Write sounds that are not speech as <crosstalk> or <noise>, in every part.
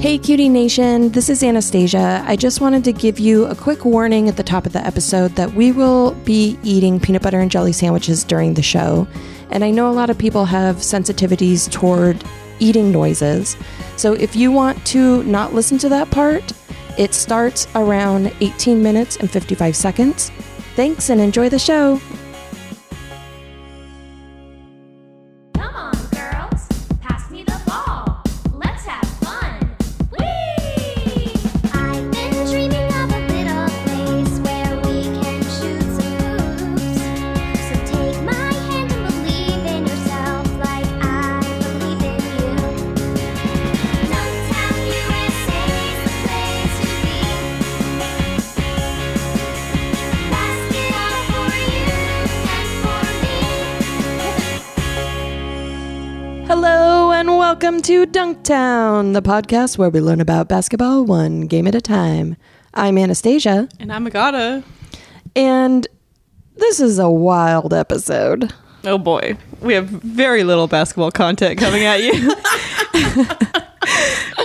Hey, Cutie Nation, this is Anastasia. I just wanted to give you a quick warning at the top of the episode that we will be eating peanut butter and jelly sandwiches during the show. And I know a lot of people have sensitivities toward eating noises. So if you want to not listen to that part, it starts around 18 minutes and 55 seconds. Thanks and enjoy the show. Welcome to Dunktown, the podcast where we learn about basketball one game at a time. I'm Anastasia, And I'm Agata. and this is a wild episode. Oh boy. We have very little basketball content coming at you.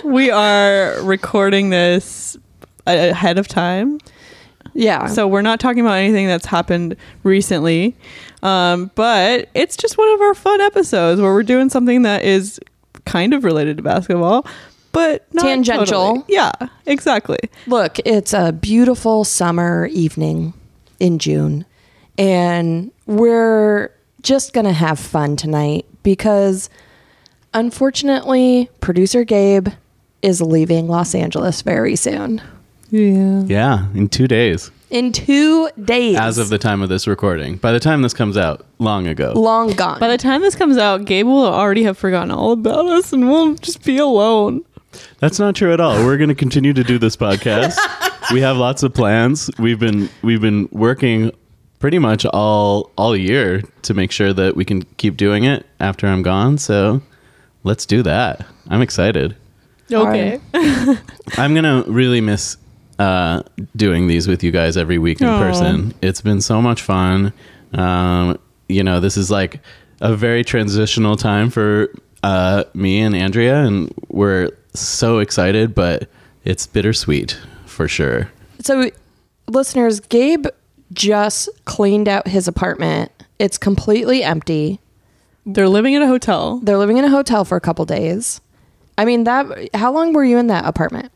<laughs> we are recording this ahead of time. Yeah. So we're not talking about anything that's happened recently. Um, but it's just one of our fun episodes where we're doing something that is kind of related to basketball, but not Tangential. totally. Yeah, exactly. Look, it's a beautiful summer evening in June, and we're just going to have fun tonight because unfortunately, producer Gabe is leaving Los Angeles very soon. Yeah. Yeah, in two days, In two days. as of the time of this recording. By the time this comes out, long ago. long gone. By the time this comes out, Gabe will already have forgotten all about us and we'll just be alone. That's not true at all. We're going to continue to do this podcast. <laughs> we have lots of plans. We've been we've been working pretty much all all year to make sure that we can keep doing it after I'm gone. So let's do that. I'm excited. Okay. <laughs> I'm gonna really miss uh, doing these with you guys every week in Aw. person. It's been so much fun. Um, you know, this is like a very transitional time for uh, me and Andrea, and we're so excited, but it's bittersweet for sure. So, listeners, Gabe just cleaned out his apartment. It's completely empty. They're living in a hotel. They're living in a hotel for a couple days. I mean, that. How long were you in that apartment?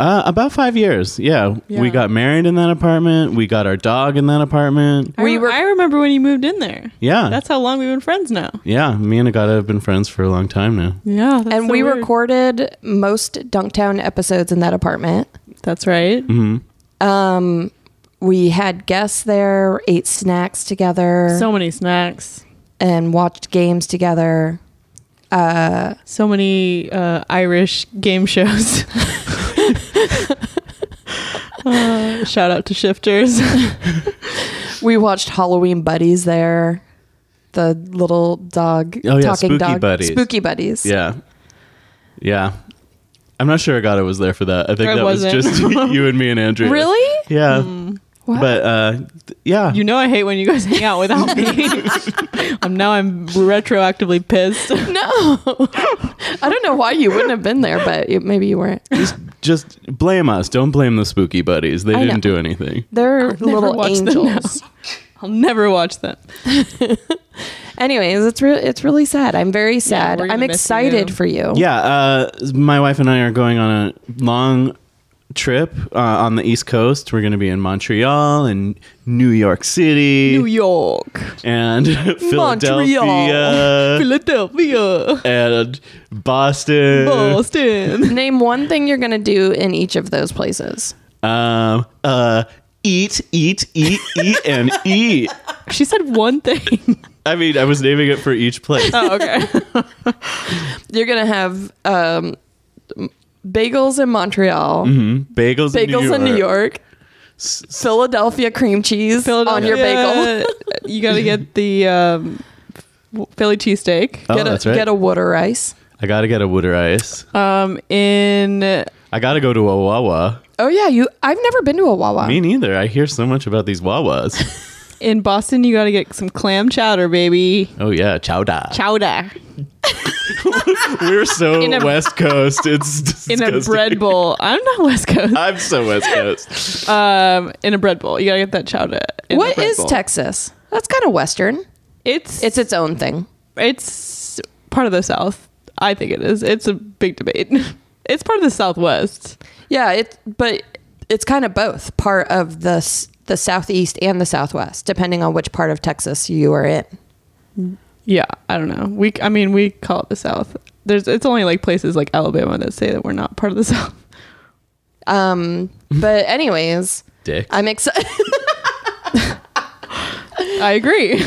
Uh, about five years, yeah. Yeah. We got married in that apartment. We got our dog in that apartment. I, We were- I remember when you moved in there. Yeah, That's how long we've been friends now. yeah. Me and Agata have been friends for a long time now. Yeah. That's and so we weird. recorded most Dunktown episodes in that apartment. That's right. hmm Um, we had guests there, ate snacks together, So many snacks. and watched games together. Uh, So many uh, Irish game shows. <laughs> Uh, shout out to Shifters. <laughs> we watched Halloween Buddies there. The little dog, Oh, yeah, talking Spooky dog, Buddies. spooky buddies. Yeah. Yeah. I'm not sure I got it was there for that. I think I that wasn't. was just <laughs> you and me and Andrea. Really? Yeah. Wow. But uh th- yeah. you know I hate when you guys hang out without me. <laughs> I'm now I'm retroactively pissed. <laughs> No, I don't know why you wouldn't have been there, but you, maybe you weren't. just just blame us. Don't blame the spooky buddies. They I didn't know. do anything. They're never little watch them angels. I'll never watch that. <laughs> Anyways, it's really it's really sad. I'm very sad. we're I'm excited you. for you. Yeah, uh my wife and I are going on a long trip uh, on the East Coast. We're going to be in Montreal and New York City New York, and <laughs> Philadelphia Philadelphia, and Boston. Boston. <laughs> Name one thing you're gonna do in each of those places. Um, uh, eat, eat, eat, eat, and <laughs> eat. She said one thing. I mean, I was naming it for each place. Oh, okay. You're gonna have um, bagels in Montreal, Mhm. Bagels, bagels in New York. in New York, Philadelphia cream cheese on your bagel. <laughs> you got to get the um, Philly cheesesteak. Oh, get a that's right. get a water ice. I gotta get a water Ice. Um, in I gotta go to a Wawa. Oh yeah, you. I've never been to a Wawa. Me neither. I hear so much about these Wawas. <laughs> in Boston, you got to get some clam chowder, baby. oh yeah, chowder. Chowder. <laughs> <laughs> We're so a- West Coast. It's <laughs> in a bread bowl. I'm not West Coast. I'm so West Coast. <laughs> Um, in a bread bowl. You gotta get that chowder. in What bread is bowl. Texas? That's kind of Western. It's It's its own thing. it's part of the South. I think it is. It's a big debate. It's part of the Southwest. Yeah, it but it's kind of both part of the the southeast and the southwest, depending on which part of Texas you are in. Yeah, I don't know. We, I mean, we call it the South. There's, it's only like places like Alabama that say that we're not part of the <laughs> South. Um, but anyways, Dick. I'm excited. <laughs> I agree.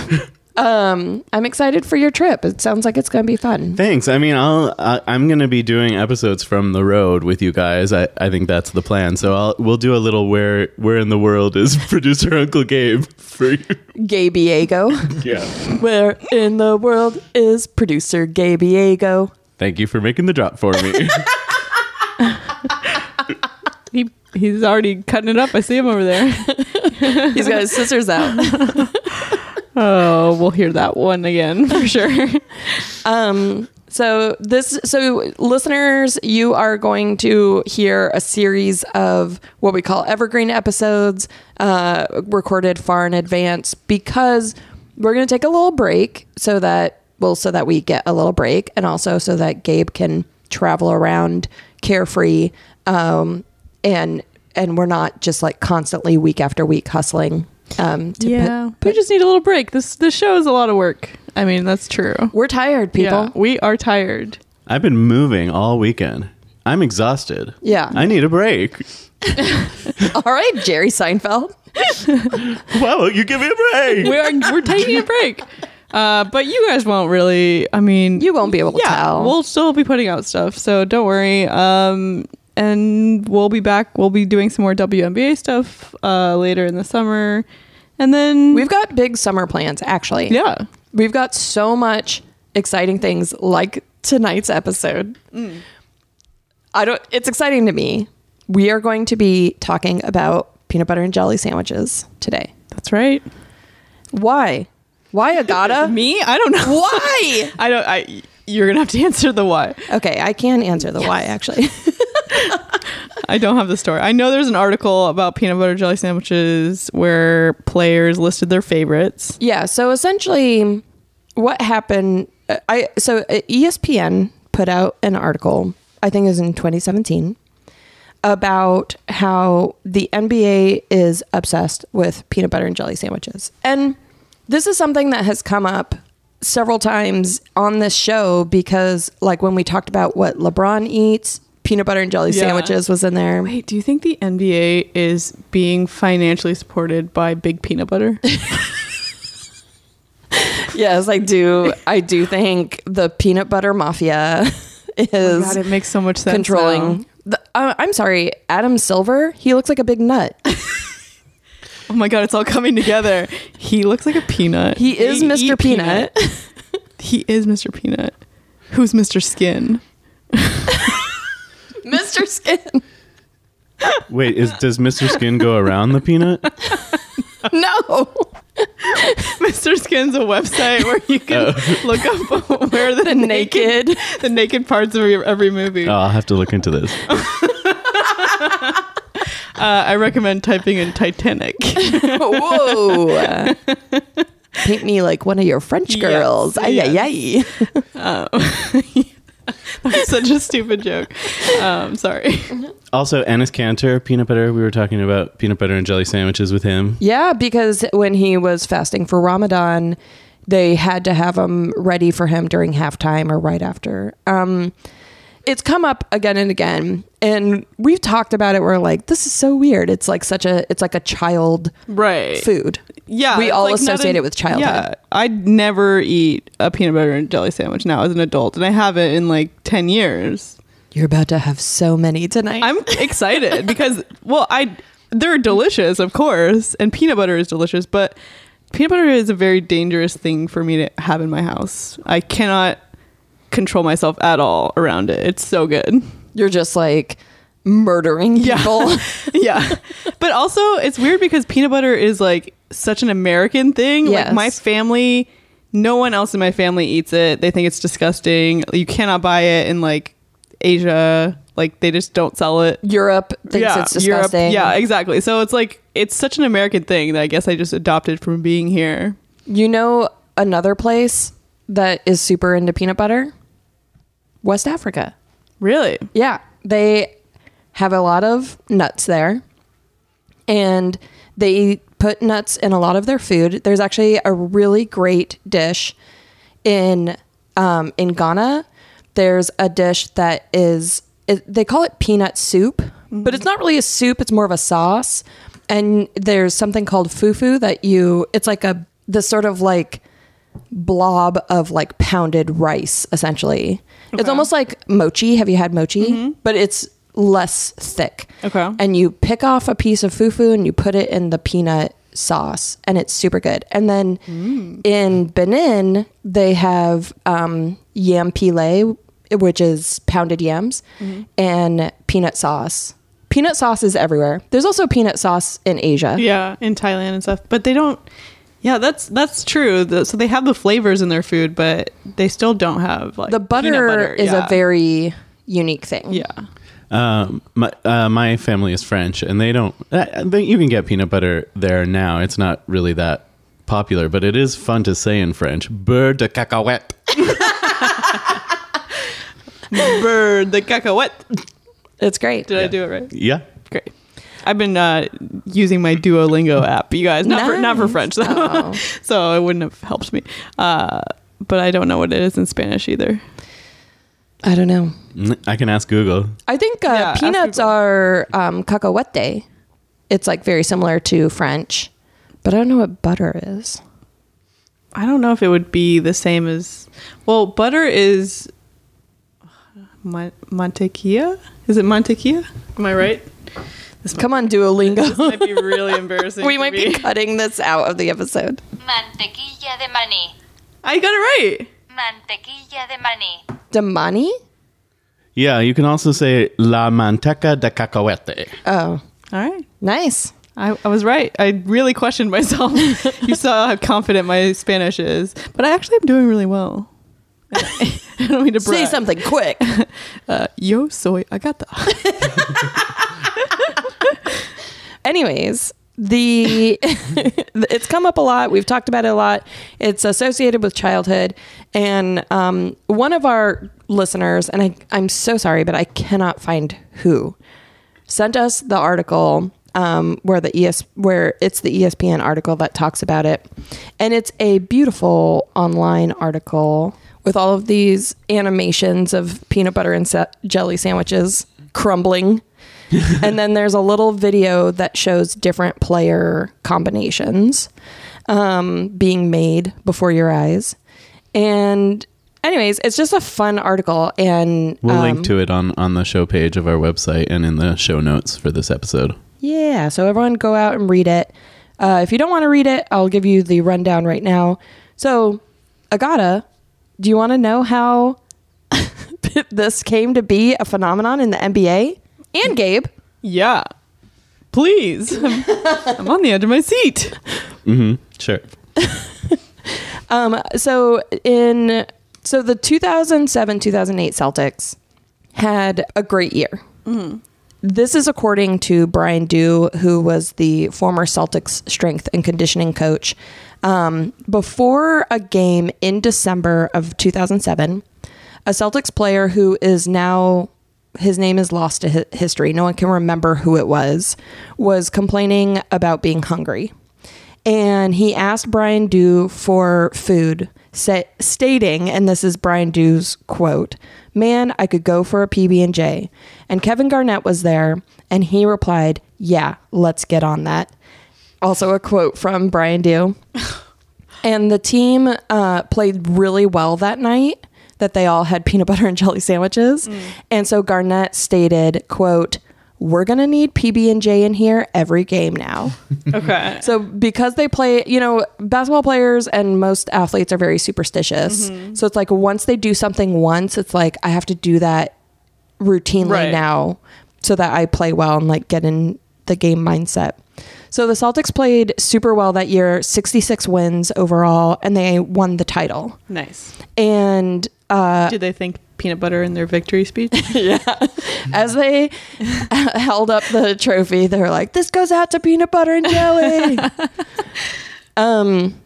Um, I'm excited for your trip. It sounds like it's going to be fun. Thanks. I mean, I'll I, I'm gonna be doing episodes from the road with you guys. I, I think that's the plan. So I'll we'll do a little where where in the world is <laughs> producer Uncle Gabe for you. Gabiego. <laughs> Yeah. Where in the world is producer Gabiego? Thank you for making the drop for me. <laughs> he, he's already cutting it up. I see him over there. <laughs> He's got his scissors out. <laughs> Oh, we'll hear that one again for sure. Um, so this, so listeners, you are going to hear a series of what we call evergreen episodes, uh, recorded far in advance because we're going to take a little break so that well, so that we get a little break, and also so that Gabe can travel around carefree, um, and and we're not just like constantly week after week hustling. Um, to yeah, put- we just need a little break. This this show is a lot of work. I mean, that's true. we're tired, people. Yeah, we are tired. I've been moving all weekend. I'm exhausted. Yeah. I need a break. <laughs> All right, Jerry Seinfeld. <laughs> Why won't you give me a break? We're we're taking a break. Uh, but you guys won't really. I mean, You won't be able to yeah, tell. we'll still be putting out stuff, so don't worry. Um, and we'll be back. We'll be doing some more WNBA stuff uh, later in the summer, and then We've got big summer plans, actually. yeah, We've got so much exciting things like tonight's episode. I don't it's exciting to me. We are going to be talking about peanut butter and jelly sandwiches today. that's right. Why? Why Agata? <laughs> Me, I don't know. Why? <laughs> I don't. I you're gonna have to answer the why. Okay, I can answer the why actually. <laughs> <laughs> I don't have the story. I know there's an article about peanut butter jelly sandwiches where players listed their favorites. Yeah. So essentially, what happened? uh, I so uh, ESPN put out an article. I think it was in 2017 about how the NBA is obsessed with peanut butter and jelly sandwiches, and this is something that has come up several times on this show because, like, when we talked about what LeBron eats, peanut butter and jelly Yeah. sandwiches was in there. Wait, do you think the NBA is being financially supported by Big Peanut Butter? <laughs> Yes, I do. I do think the peanut butter mafia <laughs> is. Oh God, it makes so much sense. controlling. The, uh, I'm sorry, Adam Silver. He looks like a big nut. <laughs> Oh my god, it's all coming together. He looks like a peanut. He is They Mr. eat Peanut. he is Mr. Peanut. Who's Mr. Skin? Mr. Skin. Wait, is does Mr. Skin go around the peanut? No, Mr. Skin's a website where you can look up <laughs> where the, the naked, naked. the naked parts of every, every movie. Oh, I'll have to look into this. <laughs> Uh, I recommend typing in Titanic. Whoa. <laughs> Paint me like one of your French Yes, girls. Ay, ay, ay. <laughs> That's such a stupid joke. Um, sorry. Also, Enes Kanter, peanut butter. We were talking about peanut butter and jelly sandwiches with him. Yeah, because when he was fasting for Ramadan, they had to have them ready for him during halftime or right after. Um, it's come up again and again, and we've talked about it. We're like, this is so weird. It's like such a, it's like a child Right. food. Yeah, we all like associate an- it with childhood. Yeah, I'd never eat a peanut butter and jelly sandwich now as an adult, and I haven't in like ten years. You're about to have so many tonight. I'm excited <laughs> because, well, I they're delicious, of course, and peanut butter is delicious, but peanut butter is a very dangerous thing for me to have in my house. I cannot control myself at all around it. It's so good. You're just like murdering people. <laughs> yeah. But also, it's weird because peanut butter is like such an American thing. Yes. Like, my family No one else in my family eats it. They think it's disgusting. You cannot buy it in like Asia. Like they just don't sell it. Europe thinks it's Europe- disgusting. yeah, exactly. So it's like it's such an American thing that I guess I just adopted from being here. You know another place that is super into peanut butter? West Africa. Really? Yeah, they have a lot of nuts there, and they put nuts in a lot of their food. There's actually a really great dish in um, in Ghana. There's a dish that is it, they call it peanut soup, but it's not really a soup. It's more of a sauce. And there's something called fufu that you. It's like a this sort of like blob of like pounded rice essentially. It's almost like mochi. Have you had mochi? Mm-hmm. But it's less thick. Okay. and you pick off a piece of fufu and you put it in the peanut sauce and it's super good. And then mm. in benin they have um, yam pile which is pounded yams mm-hmm. and peanut sauce. Peanut sauce is everywhere. There's also peanut sauce in asia. Yeah, in Thailand and stuff. But they don't. Yeah, that's that's true. The, so they have the flavors in their food, but they still don't have like the butter, peanut is Yeah. a very unique thing yeah. Um, my uh, my family is French, and they don't. Uh, they, you can get peanut butter there now. It's not really that popular, but it is fun to say in French. Beurre de cacahuète. <laughs> Bird the cacahuete. it's great Did I do it right? Yeah. Great. I've been uh, using my Duolingo app, you guys. Not for not for French, though. Oh. <laughs> so it wouldn't have helped me. Uh, but I don't know what it is in Spanish either. I don't know. I can ask Google. I think uh, Yeah, peanuts are um, cacahuete. It's like very similar to French, but I don't know what butter is. I don't know if it would be the same as. Well, butter is. Mon- mantequilla? Is it mantequilla? Am I right? This might, Come on, Duolingo. this might be really embarrassing. we to might be cutting this out of the episode. Mantequilla de maní. Ah, I got it right. Mantequilla de maní. Damani? Yeah, you can also say la manteca de cacahuete. Oh, All right. nice. I, I was right. I really questioned myself. <laughs> you saw how confident my Spanish is, but I actually am doing really well. I don't mean to brag. Say something quick. <laughs> Uh, yo soy agata. Anyways, the <laughs> it's come up a lot. We've talked about it a lot. It's associated with childhood, and um, one of our listeners, and I, I'm so sorry, but I cannot find who sent us the article um, where the ES where it's the ESPN article that talks about it, and it's a beautiful online article with all of these animations of peanut butter and sa- jelly sandwiches crumbling. <laughs> and then there's a little video that shows different player combinations um, being made before your eyes. And, anyways, it's just a fun article. And We'll um, link to it on on the show page of our website and in the show notes for this episode. Yeah, so everyone go out and read it. Uh, if you don't want to read it, I'll give you the rundown right now. So, Agata, do you want to know how <laughs> this came to be a phenomenon in the NBA? And Gabe, yeah. Please. I'm, I'm on the edge of my seat. hmm Sure. <laughs> um, so in so the 2007 2008 Celtics had a great year. This is according to Bryan Doo, who was the former Celtics strength and conditioning coach. Um, before a game in December of 2007, a Celtics player who is now his name is lost to history. No one can remember who it was. Was complaining about being hungry, and he asked Bryan Doo for food, sa- stating, and this is Bryan Doo's quote: "Man, I could go for a PB and J." And Kevin Garnett was there, and he replied, "Yeah, let's get on that." Also, a quote from Bryan Doo. <laughs> And the team uh, played really well that night. That they all had peanut butter and jelly sandwiches, and so Garnett stated, "quote We're gonna need PB and J in here every game now." <laughs> Okay. so because they play, you know, basketball players and most athletes are very superstitious. So it's like once they do something once, it's like I have to do that routinely Right. now so that I play well and like get in the game mindset. So the Celtics played super well that year, 66 wins overall, and they won the title. Nice. And uh, Did they think peanut butter in their victory speech? <laughs> Yeah. As they <laughs> held up the trophy, they were like, "This goes out to peanut butter and jelly." <laughs> um,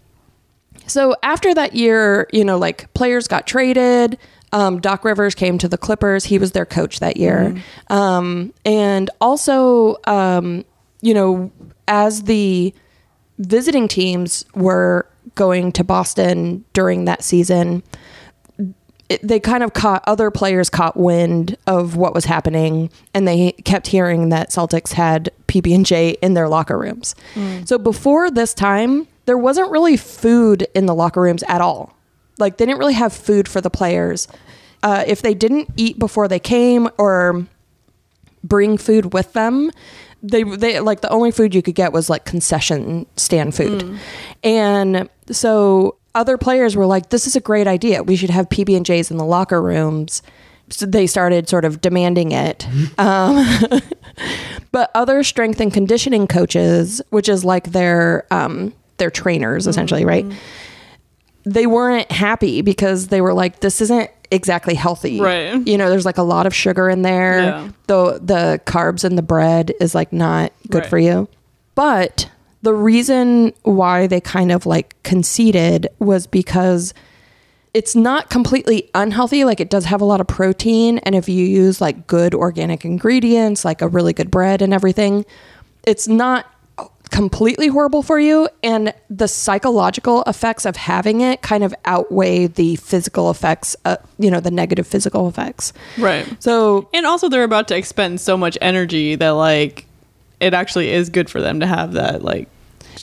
so after that year, you know, like players got traded. Um, Doc Rivers came to the Clippers. He was their coach that year, um, and also, um, you know, as the visiting teams were going to Boston during that season, it, they kind of caught other players caught wind of what was happening and they kept hearing that Celtics had PB&J in their locker rooms. So before this time, there wasn't really food in the locker rooms at all. Like they didn't really have food for the players. Uh, if they didn't eat before they came or bring food with them, they they like the only food you could get was like concession stand food. And so other players were like this is a great idea. We should have PB&Js in the locker rooms. So they started sort of demanding it. <laughs> Um, <laughs> but other strength and conditioning coaches, which is like their um, their trainers essentially, right? They weren't happy because they were like, "This isn't exactly healthy." Right. You know, there's like a lot of sugar in there. Yeah. The the carbs in the bread is like not good Right. for you. But the reason why they kind of like conceded was because it's not completely unhealthy. Like it does have a lot of protein. And if you use like good organic ingredients, like a really good bread and everything, it's not completely horrible for you. And the psychological effects of having it kind of outweigh the physical effects, uh, you know, the negative physical effects. right. So And also, they're about to expend so much energy that, like, it actually is good for them to have that, like,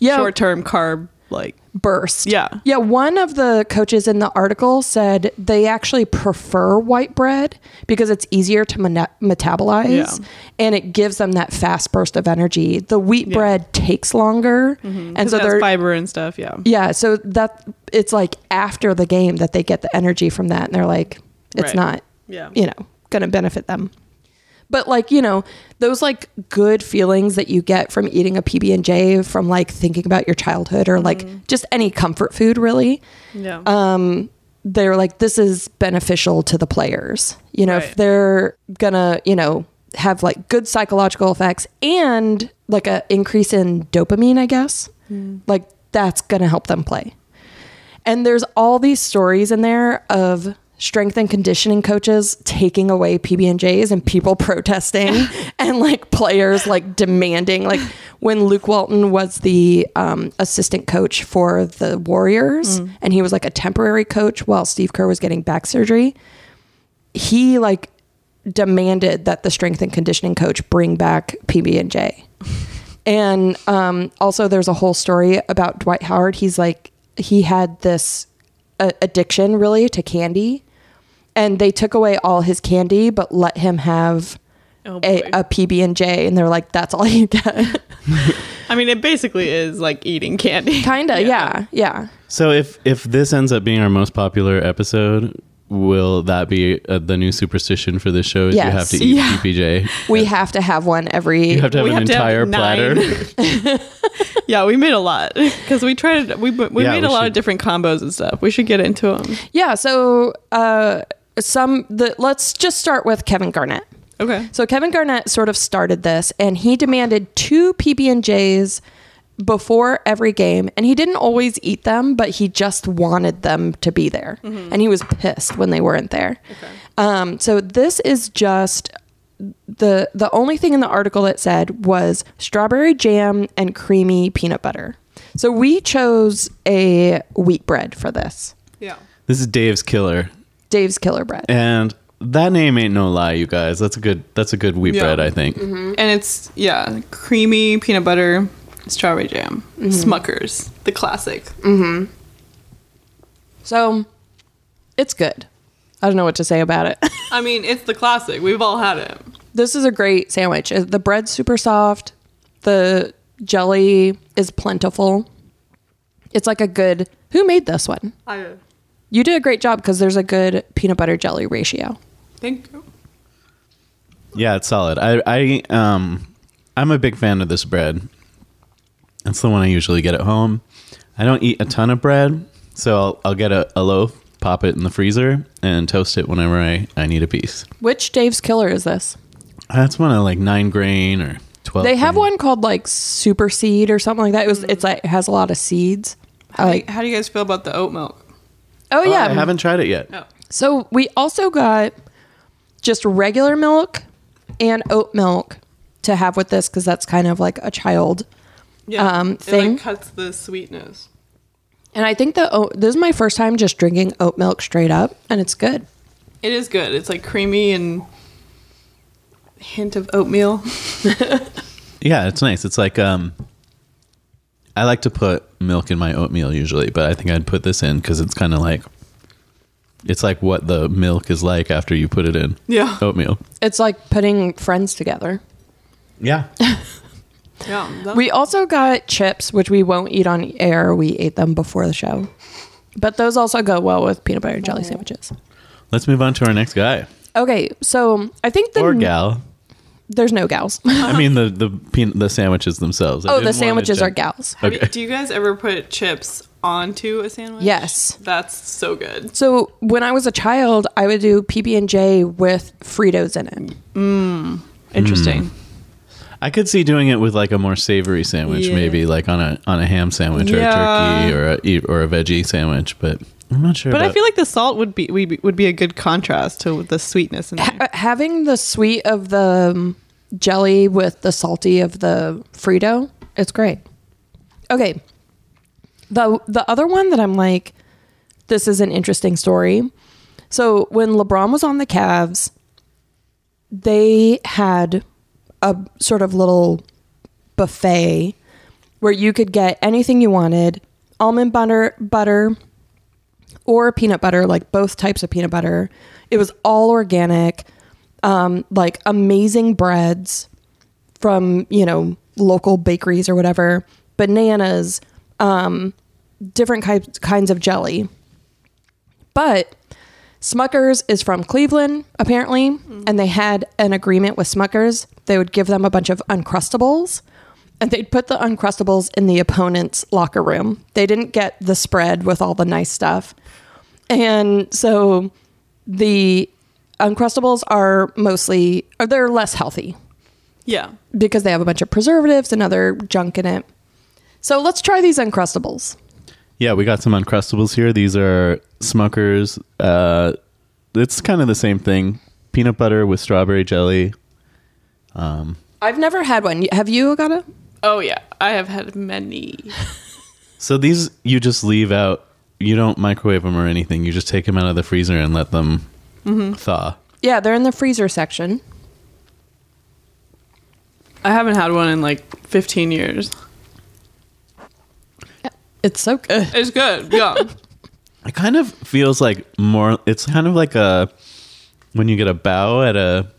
Yeah. short term carb, like, burst. Yeah. Yeah. One of the coaches in the article said they actually prefer white bread because it's easier to metabolize Yeah. and it gives them that fast burst of energy. The wheat Yeah. bread takes longer. And and so they're, fiber and stuff. Yeah. yeah. So that it's like after the game that they get the energy from that and they're like, it's Right. not, Yeah. you know, going to benefit them. But like, you know, those like good feelings that you get from eating a PB&J from like thinking about your childhood or like just any comfort food really Yeah. um, they're like, this is beneficial to the players. You know, if they're gonna, you know, have like good psychological effects and like a increase in dopamine, I guess, like that's gonna help them play. And there's all these stories in there of strength and conditioning coaches taking away PB&Js and people <laughs> protesting <laughs> and like players like demanding like when Luke Walton was the um, assistant coach for the Warriors and he was like a temporary coach while Steve Kerr was getting back surgery he like demanded that the strength and conditioning coach bring back PB&J. <laughs> And um, also, there's a whole story about Dwight Howard. He's like, he had this uh, addiction really to candy, and they took away all his candy, but let him have Oh, a, a PB and J, and they're like, "That's all you get." <laughs> I mean, it basically is like eating candy. Kinda, yeah, yeah. So if if this ends up being our most popular episode, will that be uh, the new superstition for this show? Is you have to eat Yeah. PPJ. <laughs> We have to have one every. You have to have an have to have entire platter. <laughs> yeah, we made a lot because we tried. We we Yeah, made we a lot of different combos and stuff. We should get into them. yeah. So, uh, some the let's just start with Kevin Garnett. Okay. So Kevin Garnett sort of started this, and he demanded two PB and J's before every game, and he didn't always eat them, but he just wanted them to be there, and he was pissed when they weren't there. Um, so this is just the the only thing in the article that said was strawberry jam and creamy peanut butter. So we chose a wheat bread for this, Yeah. This is Dave's Killer, Dave's Killer Bread. and that name ain't no lie, you guys. That's a good. That's a good wheat Yeah. bread, I think. Mm-hmm. And it's yeah, creamy peanut butter, strawberry jam, mm-hmm. Smuckers, the classic. Mm-hmm. So it's good. I don't know what to say about it. <laughs> I mean, it's the classic. We've all had it. this is a great sandwich. Uh, The bread's super soft. The jelly is plentiful. It's like a good. Who made this one? I You did a great job because there's a good peanut butter jelly ratio. Thank you. Yeah, it's solid. I I um I'm a big fan of this bread. That's the one I usually get at home. I don't eat a ton of bread, so I'll, I'll get a, a loaf, pop it in the freezer, and toast it whenever I, I need a piece. Which Dave's Killer is this? That's one of like nine grain or twelve. They have grain. one called like Super Seed or something like that. It was it's like it has a lot of seeds. I like How do you guys feel about the oat milk? Oh Oh, yeah. I haven't tried it yet. No. So we also got just regular milk and oat milk to have with this because that's kind of like a child. Yeah. Um, it thing? like cuts the sweetness. And I think that oat, this is my first time just drinking oat milk straight up, and it's good. It is good. It's like creamy and hint of oatmeal. <laughs> Yeah, it's nice. It's like um, I like to put milk in my oatmeal usually, but I think I'd put this in because it's kind of like it's like what the milk is like after you put it in Yeah. oatmeal. It's like putting friends together. Yeah, <laughs> Yeah. that- We also got chips, which we won't eat on air. We ate them before the show. But those also go well with peanut butter and jelly oh. sandwiches. let's move on to our next guy Okay, so I think the or gal. There's no gals. <laughs> I mean the the peanut, the sandwiches themselves. I oh, the sandwiches are gals. Have you- do you guys ever put chips onto a sandwich? Yes. That's so good. So when I was a child, I would do PB and J with Fritos in it. Mm. Interesting. Hmm. I could see doing it with like a more savory sandwich, Yeah. maybe like on a on a ham sandwich or a turkey or a or a veggie sandwich. But I'm not sure. But I feel like the salt would be we would be a good contrast to the sweetness in there. Ha- having the sweet of the um, jelly with the salty of the Frito, it's great. Okay. The the other one that I'm like, this is an interesting story. So when LeBron was on the Cavs, they had a sort of little buffet where you could get anything you wanted, almond butter, butter, or peanut butter, like both types of peanut butter. It was all organic, um, like amazing breads from, you know, local bakeries or whatever, bananas, um, different kinds kinds of jelly. But Smuckers is from Cleveland, apparently, and they had an agreement with Smuckers. They would give them a bunch of Uncrustables, and they'd put the Uncrustables in the opponent's locker room. They didn't get the spread with all the nice stuff. And so the Uncrustables are mostly, or they're less healthy yeah. because they have a bunch of preservatives and other junk in it. So let's try these Uncrustables. Yeah, we got some Uncrustables here. These are Smuckers. Uh, it's kind of the same thing. Peanut butter with strawberry jelly. I've never had one. Have you, got Agata? Oh yeah. I have had many. <laughs> So these you just leave out. You don't microwave them or anything. You just take them out of the freezer and let them mm-hmm. thaw. Yeah, they're in the freezer section. I haven't had one in like 15 years. It's so good. It's good. Yeah. <laughs> It kind of feels like more. It's kind of like a when you get a bao at a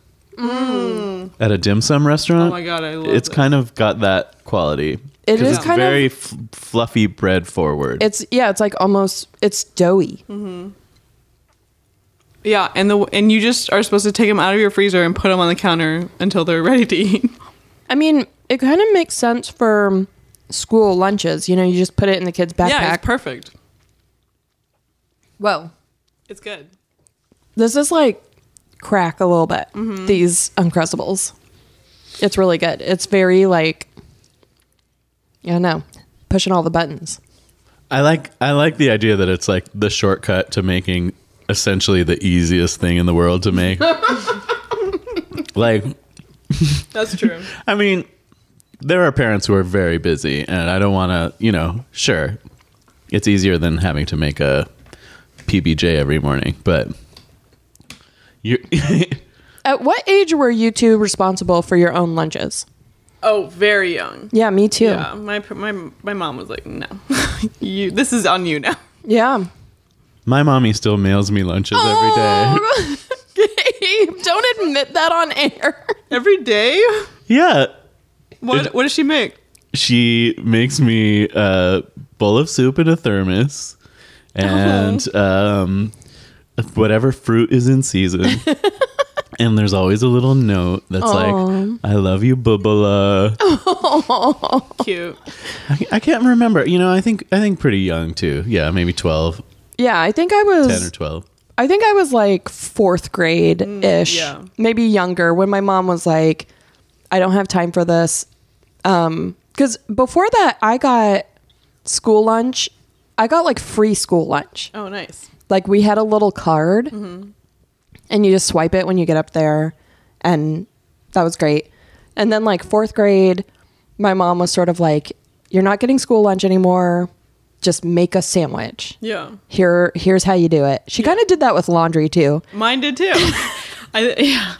at a dim sum restaurant. Oh my God, I love It's this. kind of got that quality. It 'Cause is it's kind of- very f- fluffy bread forward. It's yeah, it's like almost it's doughy. Mm-hmm. yeah, and the and you just are supposed to take them out of your freezer and put them on the counter until they're <laughs> ready to eat. I mean, it kind of makes sense for school lunches. You know, you just put it in the kid's backpack. Yeah, it's perfect. Whoa, It's good. this is like crack a little bit. Mm-hmm. These Uncrustables, it's really good. It's very like, I don't know, pushing all the buttons. I like I like the idea that it's like the shortcut to making essentially the easiest thing in the world to make. <laughs> like That's true. <laughs> I mean, there are parents who are very busy and I don't want to, you know, sure. It's easier than having to make a PBJ every morning, but you <laughs> At what age were you two responsible for your own lunches? Oh, very young. Yeah, me too. Yeah, my my my mom was like, "No, <laughs> you. This is on you now." Yeah. My mommy still mails me lunches every day. <laughs> Gabe, don't admit that on air. Every day. Yeah. What It- What does she make? She makes me a bowl of soup in a thermos and um, whatever fruit is in season. <laughs> And there's always a little note that's like, "I love you, Bubala." <laughs> Cute. I, I can't remember. You know, I think I think pretty young too. Yeah, maybe 12, Yeah, I think I was 10 or 12. I think I was like fourth grade ish, yeah. maybe younger, when my mom was like, I don't have time for this. Um, because before that, I got school lunch. I got like free school lunch. Oh, nice. Like we had a little card mm-hmm. and you just swipe it when you get up there. And that was great. And then, like, fourth grade, my mom was sort of like, You're not getting school lunch anymore. Just make a sandwich Yeah. here here's how you do it she kind of did that with laundry too Mine did too. <laughs> I yeah.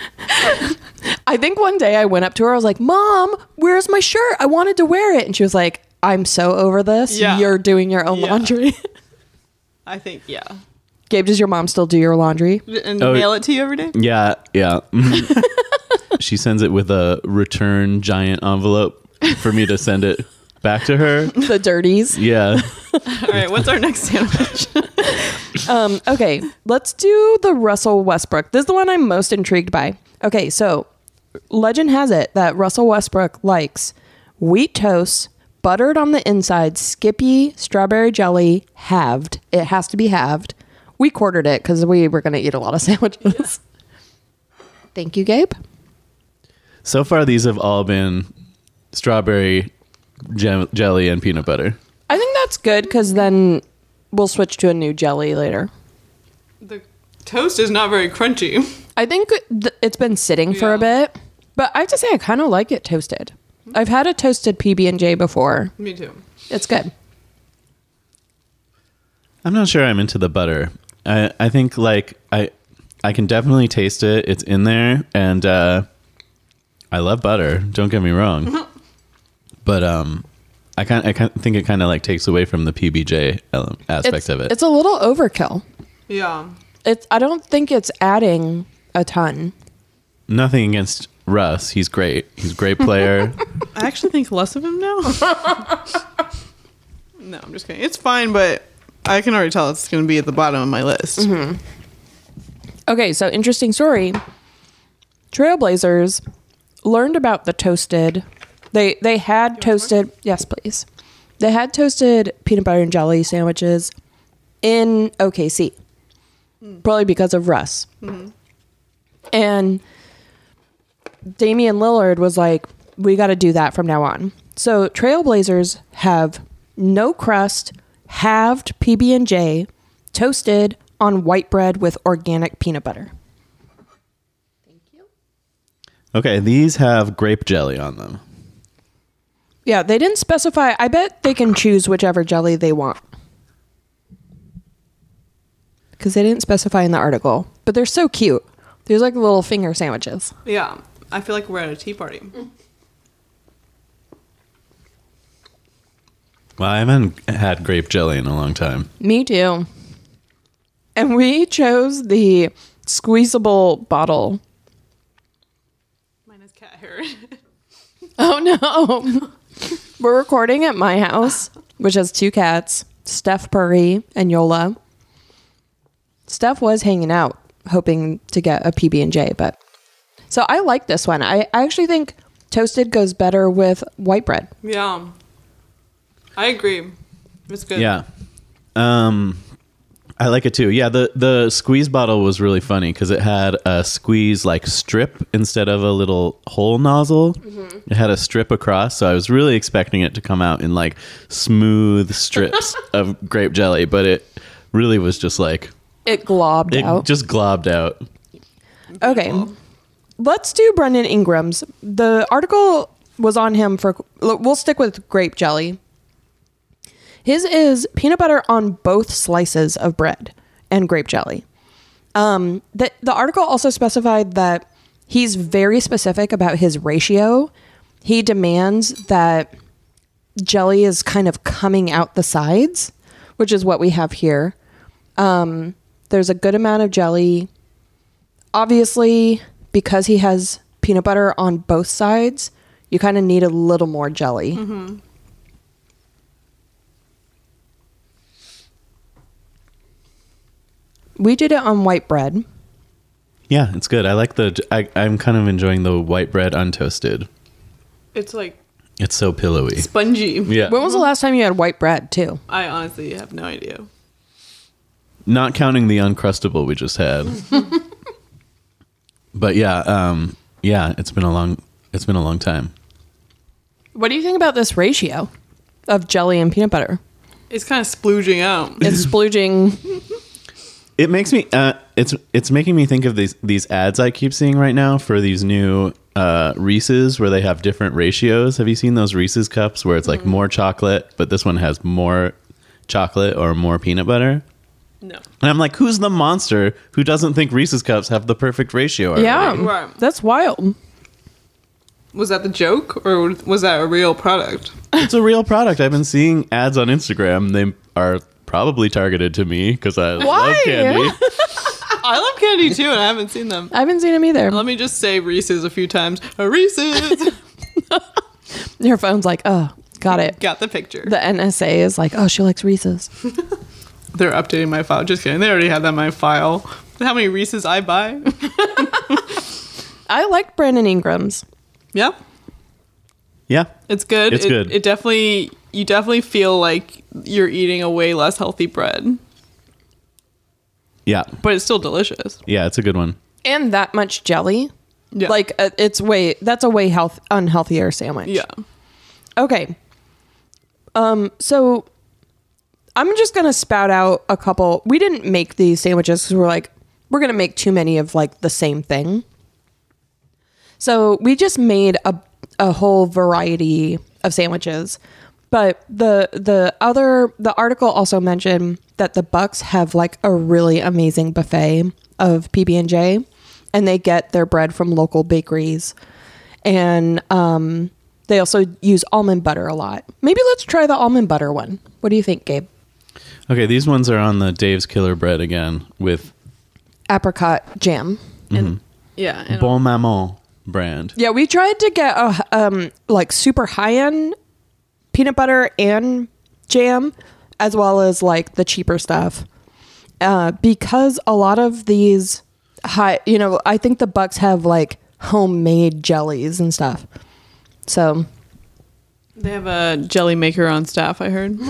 i think one day i went up to her i was like mom where's my shirt i wanted to wear it and she was like i'm so over this Yeah. you're doing your own Yeah. laundry <laughs> I think yeah. Gabe does your mom still do your laundry And Oh, mail it to you every day. Yeah, yeah. <laughs> <laughs> she sends it with a return giant envelope for me to send it back to her. <laughs> the dirties Yeah. All right. What's our next sandwich? um okay let's do the russell westbrook this is the one i'm most intrigued by okay so legend has it that russell westbrook likes wheat toast buttered on the inside skippy strawberry jelly halved it has to be halved we quartered it because we were going to eat a lot of <laughs> sandwiches thank you gabe So far, these have all been strawberry jam- jelly and peanut butter. i think that's good because then we'll switch to a new jelly later the toast is not very crunchy. i think th- it's been sitting for a bit but i have to say i kind of like it toasted i've had a toasted pb&j before Me too. it's good I'm not sure I'm into the butter. I I think like I I can definitely taste it. It's in there, and uh, I love butter. Don't get me wrong, but um, I kind I kind think it kind of like takes away from the PBJ aspect it's, of it. it's a little overkill Yeah. it's i don't think it's adding a ton Nothing against Russ. He's great. He's a great player. <laughs> I actually think less of him now. <laughs> <laughs> no, I'm just kidding. It's fine, but I can already tell it's going to be at the bottom of my list. Mm-hmm. Okay, so interesting story. Trailblazers learned about the toasted. They they had toasted. Yes, please. They had toasted peanut butter and jelly sandwiches in OKC, hmm. probably because of Russ. Mm-hmm. And Damian Lillard was like, "We got to do that from now on." So Trailblazers have no crust, halved PB and J, toasted on white bread with organic peanut butter. Thank you. Okay, these have grape jelly on them. Yeah, they didn't specify. I bet they can choose whichever jelly they want. Because they didn't specify in the article. But they're so cute. There's like little finger sandwiches. Yeah. I feel like we're at a tea party. Mm. Well, I haven't had grape jelly in a long time. Me too. And we chose the squeezable bottle. Mine is cat hair. <laughs> Oh no. We're recording at my house, which has two cats, Steph Purry and Yola. Steph was hanging out, hoping to get a PB and J, but so I like this one. I, I actually think toasted goes better with white bread. yeah. I agree. It's good. Yeah. Um I like it too. Yeah, the the squeeze bottle was really funny because it had a squeeze like strip instead of a little hole nozzle. It had a strip across, so I was really expecting it to come out in like smooth strips <laughs> of grape jelly, but it really was just like It globbed it out. just globbed out. Okay. Let's do Brandon Ingram's. The article was on him for. We'll stick with grape jelly. His is peanut butter on both slices of bread and grape jelly. Um, the, the article also specified that he's very specific about his ratio. He demands that jelly is kind of coming out the sides, which is what we have here. Um, there's a good amount of jelly obviously because he has peanut butter on both sides you kind of need a little more jelly we did it on white bread Yeah, it's good. I like the. I, I'm kind of enjoying the white bread untoasted. It's like It's so pillowy. spongy. Yeah. When was the last time you had white bread too? I honestly have no idea. Not counting the uncrustable we just had. <laughs> but yeah, um, yeah, it's been a long. It's been a long time. What do you think about this ratio of jelly and peanut butter? It's kind of splooging out. It's <laughs> splooging. It makes me. Uh, it's it's making me think of these these ads I keep seeing right now for these new uh, Reese's where they have different ratios. Have you seen those Reese's cups where it's like more chocolate, but this one has more chocolate or more peanut butter? No. And I'm like, who's the monster who doesn't think Reese's cups have the perfect ratio? already? Yeah, Right. that's wild. Was that the joke or was that a real product? it's a real product. I've been seeing ads on Instagram. They are probably targeted to me because I Why? love candy. <laughs> I love candy too, and I haven't seen them. I haven't seen them either. Let me just say Reese's a few times. Reese's. <laughs> <laughs> Your phone's like, oh, got it. Got the picture. The NSA is like, oh, she likes Reese's. They're updating my file. Just kidding. They already had that in my file. How many Reese's I buy? I like Brandon Ingram's. yeah, Yeah, it's good. It's it, good. It definitely you definitely feel like you're eating a way less healthy bread, yeah, but it's still delicious. yeah. It's a good one. And that much jelly. Yeah. Like, uh, it's way, that's a way health, unhealthier sandwich. yeah. Okay. Um, so I'm just gonna spout out a couple. We didn't make these sandwiches because we're like, we're gonna make too many of like the same thing. So we just made a a whole variety of sandwiches. But the the other the article also mentioned that the Bucks have like a really amazing buffet of PB and J, and they get their bread from local bakeries, and um, they also use almond butter a lot. Maybe let's try the almond butter one. What do you think, Gabe? Okay, these ones are on the Dave's Killer Bread again with Apricot jam. And yeah. And Bonne Maman brand. Yeah, we tried to get a um like super high end peanut butter and jam, as well as like the cheaper stuff. Uh, because a lot of these high, you know, I think the Bucks have like homemade jellies and stuff. So they have a jelly maker on staff. I heard. <laughs>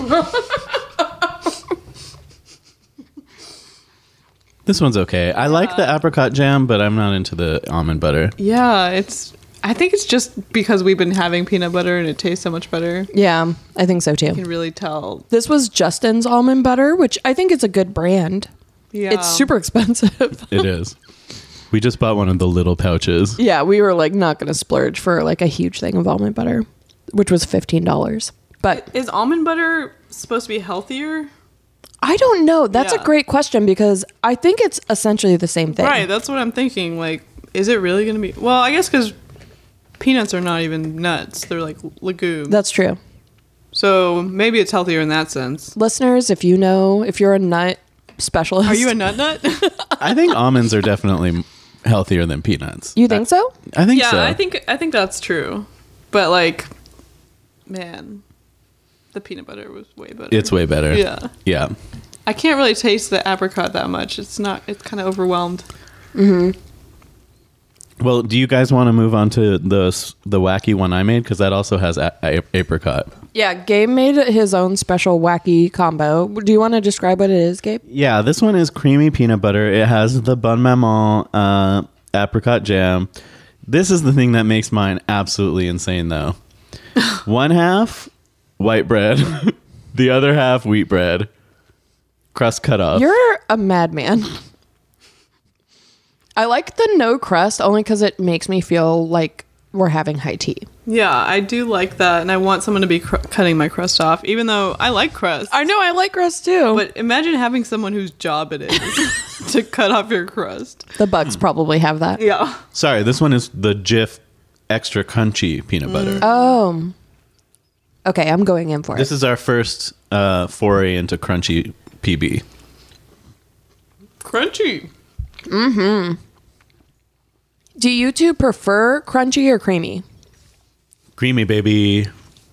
This one's okay. I like the apricot jam, but I'm not into the almond butter. Yeah, it's. I think it's just because we've been having peanut butter and it tastes so much better. Yeah, I think so too. You can really tell. This was Justin's almond butter, which I think it's a good brand. Yeah, It's super expensive. <laughs> It is. We just bought one of the little pouches. yeah, we were like not going to splurge for like a huge thing of almond butter, which was $15. But Is almond butter supposed to be healthier? I don't know. That's Yeah. a great question because I think it's essentially the same thing. Right, that's what I'm thinking. Like, is it really going to be? Well, I guess because peanuts are not even nuts; they're like legumes. That's true. so maybe it's healthier in that sense. Listeners, if you know, if you're a nut specialist, Are you a nut nut? <laughs> I think almonds are definitely healthier than peanuts. You think so? I think yeah, so. I think I think that's true. But like, man, the peanut butter was way better. it's way better. Yeah. Yeah. I can't really taste the apricot that much. It's not. It's kind of overwhelmed. Mm-hmm. Well, do you guys want to move on to the the wacky one I made because that also has a- a- apricot? Yeah, Gabe made his own special wacky combo. Do you want to describe what it is, Gabe? Yeah, this one is creamy peanut butter. It has the Bonne Maman uh, apricot jam. This is the thing that makes mine absolutely insane, though. <laughs> one half white bread, <laughs> the other half wheat bread, crust cut off. You're a madman. <laughs> I like the no crust only because it makes me feel like we're having high tea. Yeah, I do like that, and I want someone to be cr- cutting my crust off, even though I like crust. I know I like crust too. But imagine having someone whose job it is <laughs> to cut off your crust. the Bucks hmm. probably have that. Yeah. Sorry, this one is the Jif extra crunchy peanut butter. Mm. Oh. Okay, I'm going in for it. This it. is our first uh, foray into crunchy PB. Crunchy. Mm-hmm. Do you two prefer crunchy or creamy? Creamy, baby.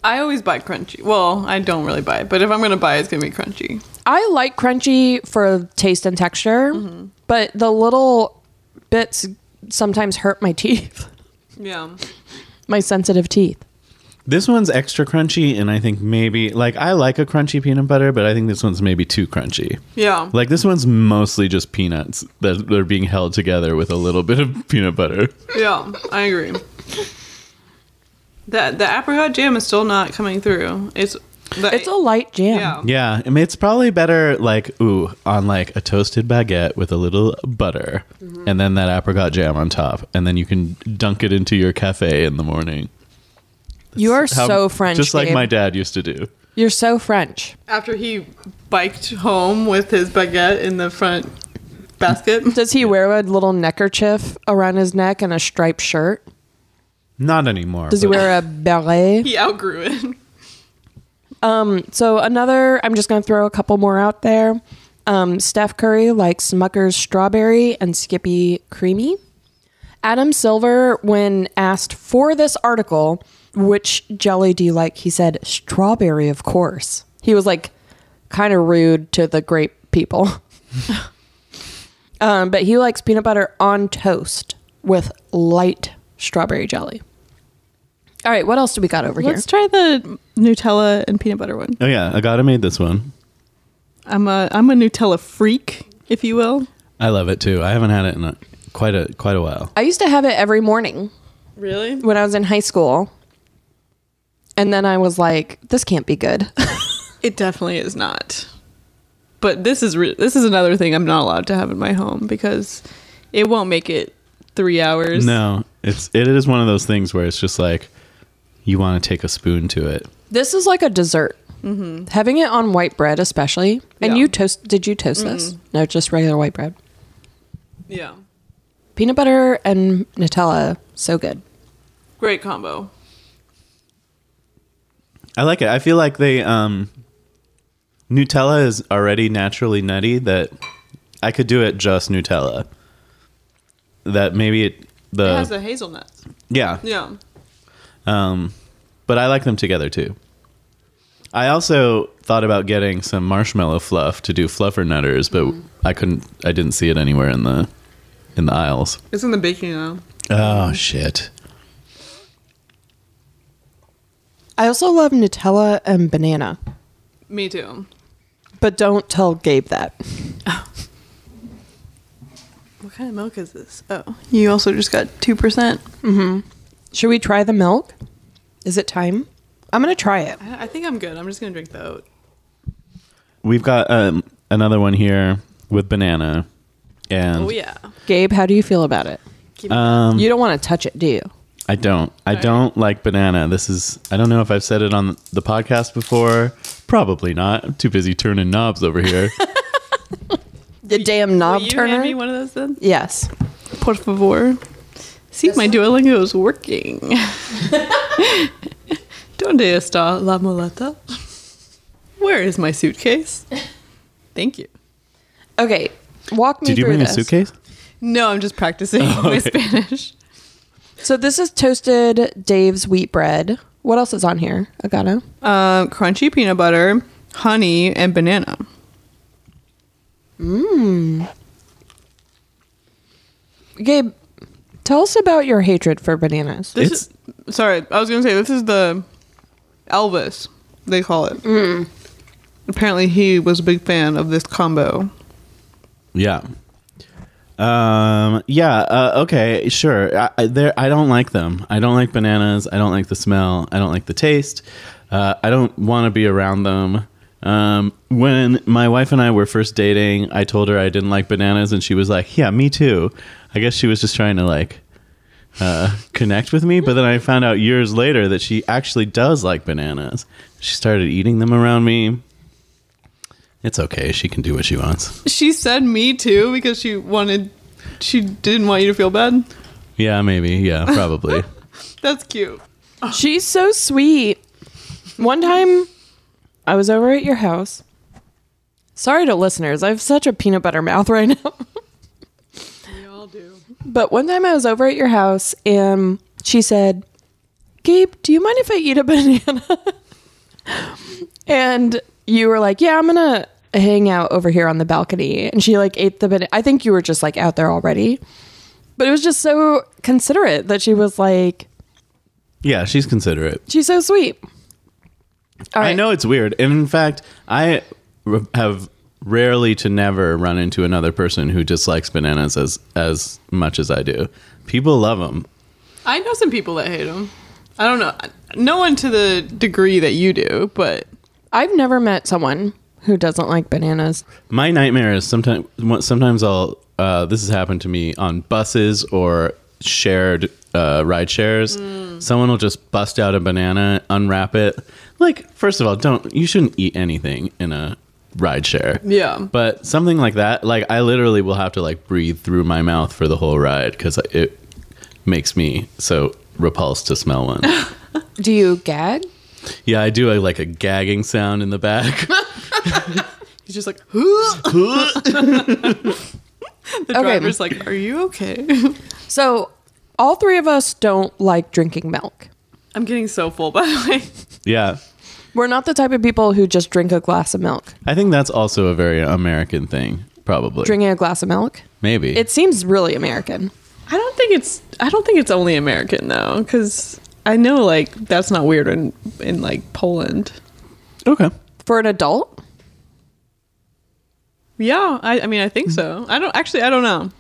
I always buy crunchy. Well, I don't really buy it, but if I'm going to buy it, it's going to be crunchy. I like crunchy for taste and texture, mm-hmm. but the little bits sometimes hurt my <laughs> teeth, Yeah. my sensitive teeth. This one's extra crunchy, and I think maybe like I like a crunchy peanut butter, but I think this one's maybe too crunchy. Yeah. Like this one's mostly just peanuts that they're being held together with a little bit of <laughs> peanut butter. Yeah, I agree. The the apricot jam is still not coming through. It's the, It's a light jam. yeah. Yeah, I mean it's probably better like ooh on like a toasted baguette with a little butter, mm-hmm. and then that apricot jam on top, and then you can dunk it into your cafe in the morning. You are How- so French. just like Gabe. my dad used to do. You're so French. After he biked home with his baguette in the front basket. Does he wear a little neckerchief around his neck and a striped shirt? Not anymore. Does he wear a beret? He outgrew it. So another, I'm just going to throw a couple more out there. Um, Steph Curry likes Smucker's strawberry and Skippy creamy. Adam Silver, when asked for this article, which jelly do you like? He said strawberry, of course. He was like kind of rude to the grape people. <laughs> um, but he likes peanut butter on toast with light strawberry jelly. All right, what else do we got over here? Let's try the Nutella and peanut butter one. Oh yeah, Agata made this one. I'm a I'm a Nutella freak, if you will. I love it too. I haven't had it in a, quite a quite a while. I used to have it every morning Really? when I was in high school. And then I was like, this can't be good. <laughs> It definitely is not. But this is re- this is another thing I'm not allowed to have in my home because it won't make it three hours. No, it's it is one of those things where it's just like you want to take a spoon to it. this is like a dessert. Mm-hmm. Having it on white bread, especially. And Yeah. you toast, did you toast this? No, just regular white bread. Yeah. Peanut butter and Nutella, so good. Great combo. I like it. I feel like they um Nutella is already naturally nutty that I could do it just Nutella. That maybe it the it has the hazelnuts. yeah. Yeah. Um but I like them together too. I also thought about getting some marshmallow fluff to do fluffer nutters, but I couldn't I didn't see it anywhere in the in the aisles. It's in the baking now. Oh shit. I also love Nutella and banana. Me too. But don't tell Gabe that. <laughs> What kind of milk is this? Oh, you also just got two percent. Percent mm-hmm. Should we try the milk? Is it time? I'm going to try it. I I think I'm good. I'm just gonna drink the oat. We've got um, another one here with banana and Oh yeah. Gabe, how do you feel about it? Um You don't want to touch it, do you? I don't. I Alright. don't like banana. This is. I don't know if I've said it on the podcast before. Probably not. I'm too busy turning knobs over here. <laughs> The damn knob Will you turner? hand me one of those then? yes. Por favor. See, my Duolingo is working. <laughs> Donde está la maleta? Where is my suitcase? Thank you. Okay, walk me Did you through bring this. a suitcase? No, I'm just practicing <laughs> oh, my Spanish. So this is toasted Dave's wheat bread. What else is on here? Agata. Um, crunchy peanut butter, honey, and banana. Mmm. Gabe, tell us about your hatred for bananas. This It's- is sorry. I was gonna say this is the Elvis they call it. Apparently, he was a big fan of this combo. Yeah. Um. Yeah. Uh, okay. Sure. I, I, there. I don't like them. I don't like bananas. I don't like the smell. I don't like the taste. Uh, I don't want to be around them. Um, when my wife and I were first dating, I told her I didn't like bananas, and she was like, "Yeah, me too." I guess she was just trying to like uh, connect with me. But then I found out years later that she actually does like bananas. She started eating them around me. It's okay. She can do what she wants. She said me too because she wanted. She didn't want you to feel bad. Yeah, maybe. Yeah, probably. <laughs> That's cute. She's so sweet. One time I was over at your house. Sorry to listeners, I have such a peanut butter mouth right now. We all do. But one time I was over at your house and she said, Gabe, do you mind if I eat a <laughs> banana? and you were like, Yeah, I'm gonna hang out over here on the balcony. And she like ate the banana. I think you were just like out there already. But it was just so considerate that she was like, Yeah, she's considerate. she's so sweet. All I right. know it's weird. In fact, I r- have rarely to never run into another person who dislikes bananas as as much as I do. People love them. I know some people that hate them. I don't know. No one to the degree that you do, but I've never met someone who doesn't like bananas. My nightmare is sometimes sometimes I'll uh, this has happened to me on buses or shared uh, ride shares. Someone will just bust out a banana, unwrap it. Like first of all, don't you shouldn't eat anything in a ride share. Yeah. But something like that, like I literally will have to like breathe through my mouth for the whole ride because it makes me so repulsed to smell one. <laughs> Do you gag? Yeah, I do a, like a gagging sound in the back. <laughs> he's just like, <laughs> the Okay. driver's like, "Are you okay?" <laughs> So, all three of us don't like drinking milk. I'm getting so full, by the way. yeah. We're not the type of people who just drink a glass of milk. I think that's also a very American thing, probably. Drinking a glass of milk? Maybe. It seems really American. I don't think it's. I don't think it's only American though, because I know like that's not weird in in like Poland. okay. For an adult? Yeah, I, I mean, I think so. I don't actually. I don't know.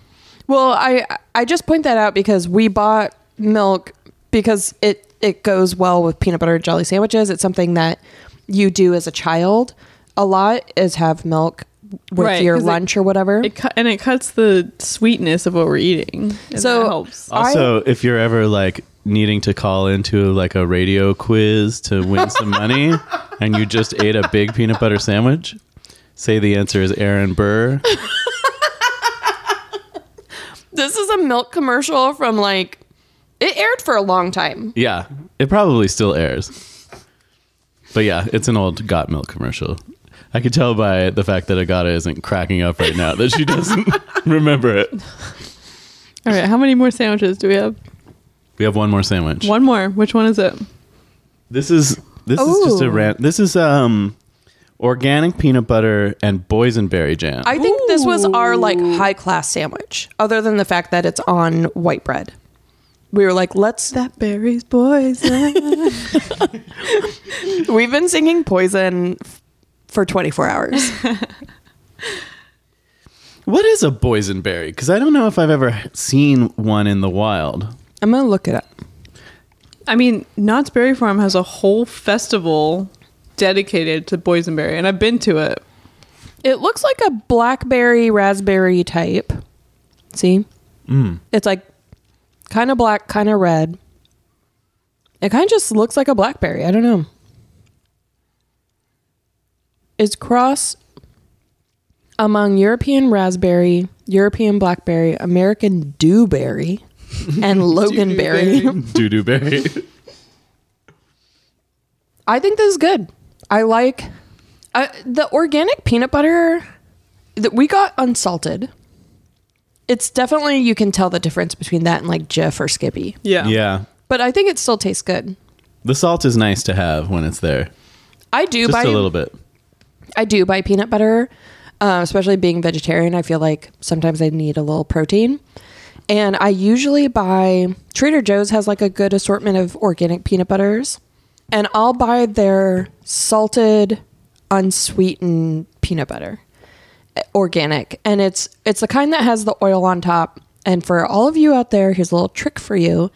Well, I I just point that out because we bought milk because it it goes well with peanut butter and jelly sandwiches. It's something that you do as a child a lot is have milk with Right, your 'cause it- lunch or whatever. It cut and it cuts the sweetness of what we're eating. And So- that helps. Also, if you're ever like needing to call into like a radio quiz to win some money <laughs> and you just ate a big peanut butter sandwich, say the answer is Aaron Burr. this is a milk commercial from like it aired for a long time. Yeah, it probably still airs. But yeah, it's an old Got Milk commercial. I could tell by the fact that Agata isn't cracking up right now that she doesn't <laughs> remember it. All right, how many more sandwiches do we have? We have one more sandwich. One more. Which one is it? This is this is just a Ooh. rant. This is um organic peanut butter and boysenberry jam. I think this was our like high class sandwich, other than the fact that it's on white bread. We were like, let's. <laughs> That berries poison. <laughs> We've been singing Poison f- for 24 hours. <laughs> what is a boysenberry? Because I don't know if I've ever seen one in the wild. I'm gonna look it up. I mean, Knott's Berry Farm has a whole festival dedicated to boysenberry, and I've been to it. It looks like a blackberry raspberry type. See? Hmm. It's like kind of black, kind of red. It kind of just looks like a blackberry. I don't know. It's cross among European raspberry, European blackberry, American dewberry, <laughs> and loganberry. Doo doo berry. <laughs> I think this is good. I like uh, the organic peanut butter that we got unsalted. It's definitely you can tell the difference between that and like Jif or Skippy, Yeah. yeah. but I think it still tastes good. The salt is nice to have when it's there. I do Just buy a little bit. I do buy peanut butter, uh, especially being vegetarian. I feel like sometimes I need a little protein, and I usually buy Trader Joe's has like a good assortment of organic peanut butters, and I'll buy their salted, unsweetened peanut butter, eh, organic, and it's it's the kind that has the oil on top. And for all of you out there, here's a little trick for you.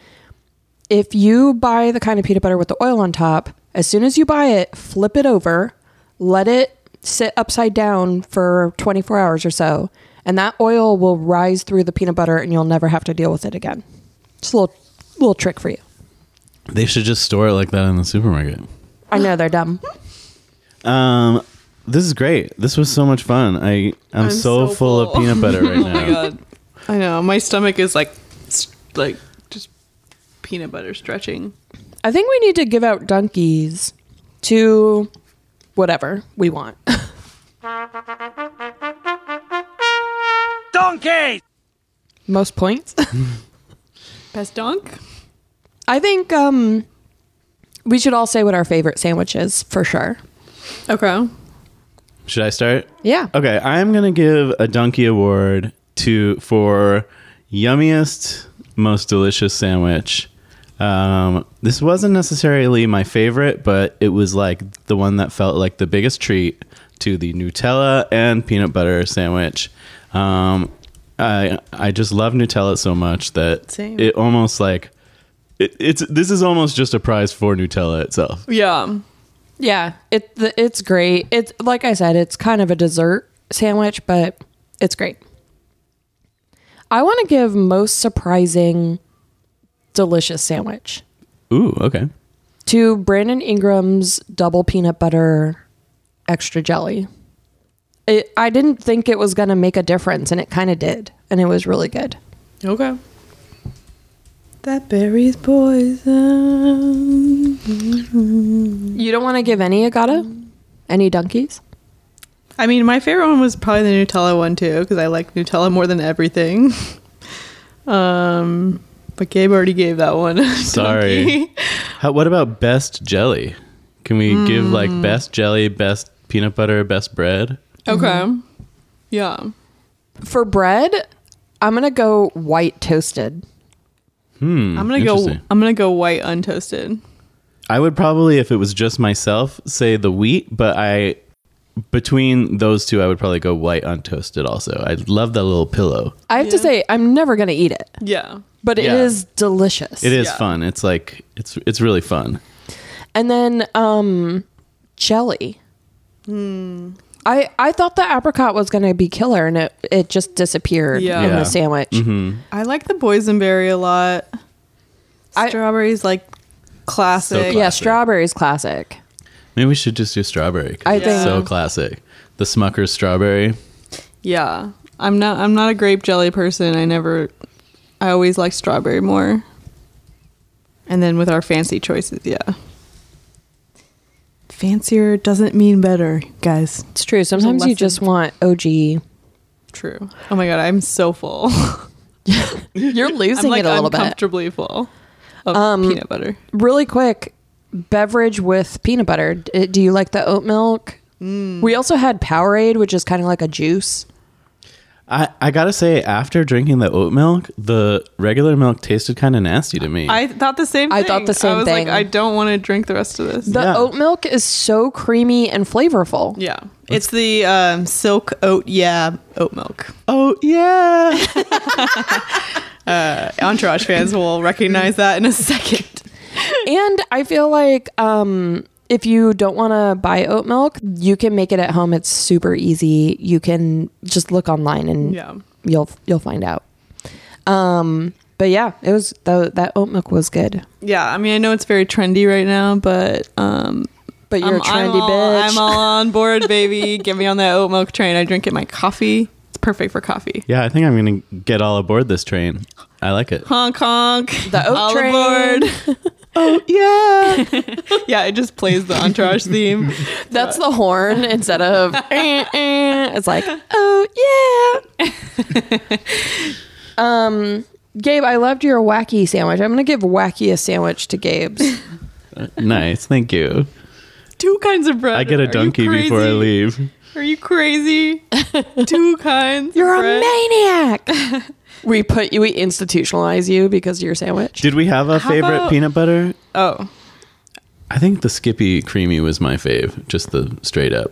If you buy the kind of peanut butter with the oil on top, as soon as you buy it, flip it over, let it sit upside down for 24 hours or so, and that oil will rise through the peanut butter and you'll never have to deal with it again. It's a little little trick for you. They should just store it like that in the supermarket. I know they're dumb. Um, this is great. This was so much fun. I I'm, so, full, of peanut butter right <laughs> Oh now. my god. I know. My stomach is like, like just peanut butter stretching. I think we need to give out donkeys to whatever we want. <laughs> Donkey! Most points. <laughs> Best donk. I think um we should all say what our favorite sandwich is for sure. Okay. Should I start? Yeah. Okay, I'm gonna give a donkey award to for yummiest, most delicious sandwich. Um, this wasn't necessarily my favorite, but it was like the one that felt like the biggest treat to the Nutella and peanut butter sandwich. Um, I I just love Nutella so much that Same. it almost like it, it's this is almost just a prize for Nutella itself. Yeah. Yeah, it the, it's great. It's like I said, it's kind of a dessert sandwich, but it's great. I want to give most surprising delicious sandwich Ooh, okay. to Brandon Ingram's double peanut butter extra jelly. It, I didn't think it was going to make a difference, and it kind of did, and it was really good. Okay. That berry's poison. You don't want to give any Agata? Any donkeys? I mean, my favorite one was probably the Nutella one too, because I like Nutella more than everything. <laughs> um, but Gabe already gave that one. Sorry. <laughs> How, what about best jelly? Can we give like Hmm. best jelly, best peanut butter, best bread? Okay. Yeah. For bread, I'm going to go white toasted. Hmm. I'm gonna go. I'm gonna go white untoasted. I would probably, if it was just myself, say the wheat, but I between those two, I would probably go white untoasted. Also, I love that little pillow. I have to say, I'm never going to eat it, Yeah. but it Yeah. is delicious. It is Yeah. fun. It's like it's it's really fun. And then um jelly. Hmm. I I thought the apricot was going to be killer and it it just disappeared Yeah. in Yeah. the sandwich. Mm-hmm. I like the boysenberry a lot. I- Strawberries like classic. So Yeah, Classic. strawberries classic. Maybe we should just do strawberry. 'cause I it's think- so classic. The Smucker's strawberry. Yeah. I'm not I'm not a grape jelly person. I never I always like strawberry more. And then with our fancy choices, yeah. Fancier doesn't mean better, guys. It's true. Sometimes you just want OG. True. Oh my god, I'm so full. <laughs> You're losing like it a little bit. uncomfortably full of Um, peanut butter. Really quick, beverage with peanut butter. Do you like the oat milk? Mm. We also had Powerade, which is kind of like a juice. I, I gotta say, after drinking the oat milk, the regular milk tasted kind of nasty to me. I thought the same thing. I thought the same I was thing. like, I don't want to drink the rest of this. The Yeah. oat milk is so creamy and flavorful. yeah. It's the um, silk oat yeah oat milk. oh yeah. <laughs> <laughs> Entourage fans will recognize that in a second. And I feel like um, if you don't want to buy oat milk, you can make it at home. It's super easy. You can just look online and Yeah. you'll you'll find out. Um, but yeah, it was that that oat milk was good. Yeah, I mean, I know it's very trendy right now, but um, But you're I'm, a trendy I'm all, bitch. I'm all on board, baby. <laughs> Get me on that oat milk train. I drink it in my coffee. It's perfect for coffee. yeah, I think I'm gonna get all aboard this train. I like it. Honk honk. The oat all train. aboard. <laughs> oh yeah. <laughs> yeah, it just plays the entourage theme. <laughs> That's the horn instead of <laughs> eh, eh. it's like oh yeah. um, Gabe, I loved your wacky sandwich. I'm gonna give wacky a sandwich to Gabe's. nice, thank you. Two kinds of bread. I get a donkey before I leave. Are you crazy? Two kinds. You're of a bread? maniac. We put you, we institutionalize you because of your sandwich. Did we have a How favorite about- peanut butter? Oh, I think the Skippy Creamy was my fave, just the straight up.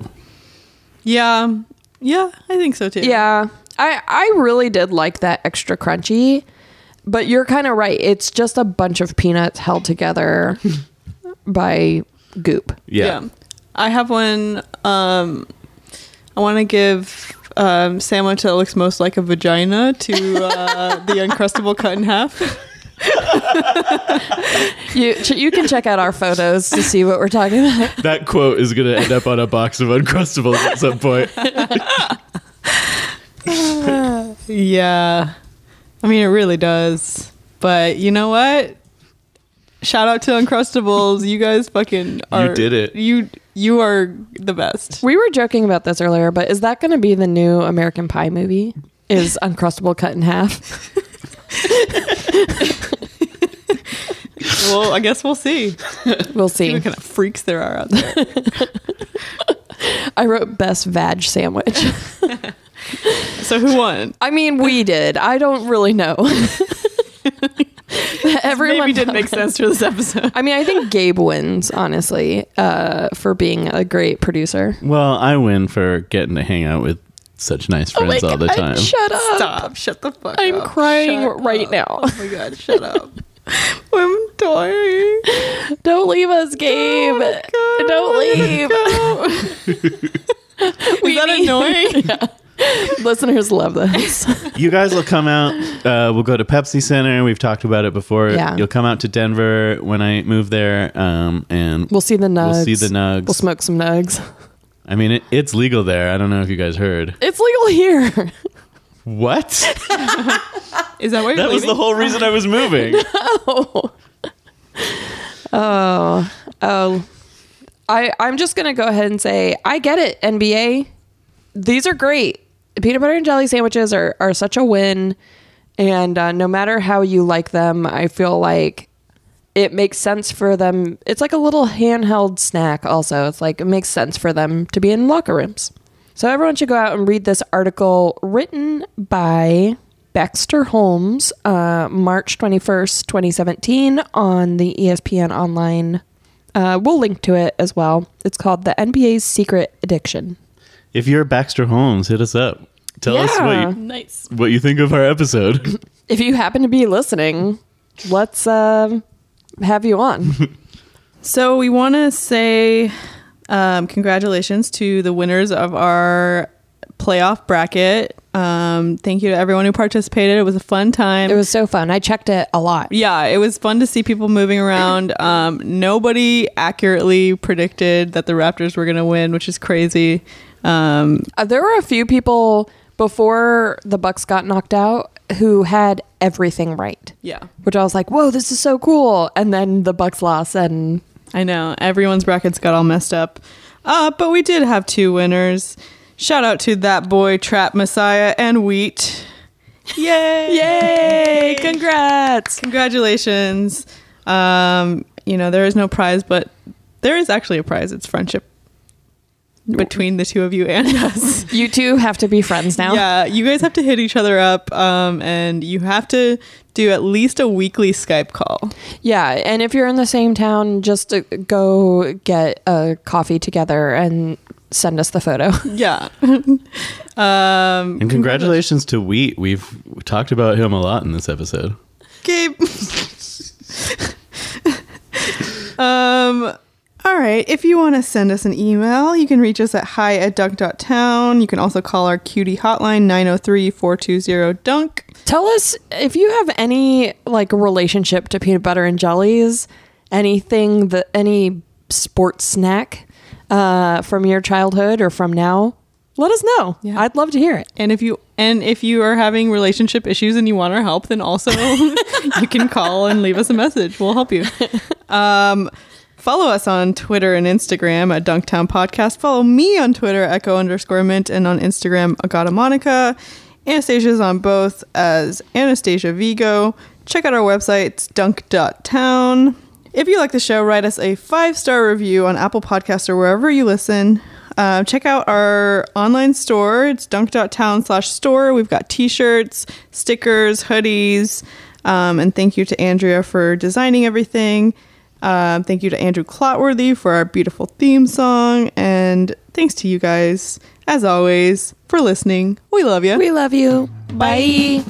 yeah, yeah. I think so too. Yeah, I I really did like that extra crunchy, but you're kind of right. It's just a bunch of peanuts held together <laughs> by goop. Yeah. I have one. Um, I want to give um, sandwich that looks most like a vagina to uh, the uncrustable cut in half. <laughs> You ch- you can check out our photos to see what we're talking about. That quote is gonna end up on a box of Uncrustables at some point. <laughs> Yeah, I mean it really does. But you know what? Shout out to Uncrustables. You guys fucking are. You did it. You you are the best. We were joking about this earlier, but is that going to be the new American Pie movie? Is <laughs> Uncrustable cut in half? <laughs> well, I guess we'll see. We'll See what kind of freaks there are out there. <laughs> I wrote best vag sandwich. So who won? I mean, we did. I don't really know. <laughs> Everyone Maybe didn't make sense for this episode. <laughs> I mean, I think Gabe wins, honestly, uh, for being a great producer. Well, I win for getting to hang out with such nice Oh friends all the time. Shut up. Stop. Shut the fuck I'm up. crying Shut right up. now. Oh my god, shut up. <laughs> I'm dying. Don't leave us, Gabe. Oh Don't leave. Is that annoying? <laughs> Listeners love this. you guys will come out. Uh, we'll go to Pepsi Center. We've talked about it before. Yeah. You'll come out to Denver when I move there, um, and We'll see the nugs. We'll see the nugs. We'll smoke some nugs. I mean, it, it's legal there. I don't know if you guys heard. It's legal here. What? <laughs> Is that why you're that was the whole reason I was moving. <laughs> Oh, oh. I I'm just gonna go ahead and say I get it. NBA, these are great. Peanut butter and jelly sandwiches are are such a win, and uh, no matter how you like them, I feel like it makes sense for them. It's like a little handheld snack. Also, it's like it makes sense for them to be in locker rooms. So everyone should go out and read this article written by Baxter Holmes, uh, March 21st, 2017, on the ESPN Online. Uh, we'll link to it as well. It's called The NBA's Secret Addiction. if you're Baxter Holmes, hit us up. Tell us what you, Nice. what you think of our episode. <clears throat> If you happen to be listening, let's um have you on. <laughs> So we want to say um, congratulations to the winners of our playoff bracket. Um, thank you to everyone who participated. It was a fun time. it was so fun. I checked it a lot. yeah, it was fun to see people moving around. <clears throat> Um, nobody accurately predicted that the Raptors were going to win, which is crazy. Um, Uh, there were a few people before the Bucks got knocked out who had everything right. yeah, Which I was like, "Whoa, this is so cool!" And then the Bucks lost, and I know everyone's brackets got all messed up, uh, but we did have two winners. Shout out to that boy Trap Messiah and Wheat. Yay! <laughs> yay! Congrats! Congratulations. Um, you know, there is no prize, but there is actually a prize. It's friendship between the two of you and <laughs> us. You two have to be friends now. Yeah, you guys have to hit each other up, um, and you have to do at least a weekly Skype call. Yeah, and if you're in the same town, just uh, go get a coffee together and send us the photo. <laughs> Yeah. <laughs> um, and congratulations to Wheat. We've talked about him a lot in this episode. Gabe. um. All right. If you want to send us an email, you can reach us at hi at dunk.town. You can also call our cutie hotline 903 420 dunk. Tell us if you have any like relationship to peanut butter and jellies, anything that any sports snack uh, from your childhood or from now. Let us know. Yeah. I'd love to hear it. And if you and if you are having relationship issues and you want our help, then also <laughs> <laughs> you can call and leave us a message. We'll help you. <laughs> Um, follow us on Twitter and Instagram at Dunktown Podcast. Follow me on Twitter, Echo underscore Mint, and on Instagram, Agata Monica. Anastasia's on both as Anastasia Vigo. Check out our website, dunk.town. If you like the show, write us a five star review on Apple Podcasts or wherever you listen. Uh, check out our online store. It's dunk.town slash store. We've got t shirts, stickers, hoodies. Um, and thank you to Andrea for designing everything. Um, thank you to Andrew Clotworthy for our beautiful theme song. And thanks to you guys, as always, for listening. We love you. We love you. Bye.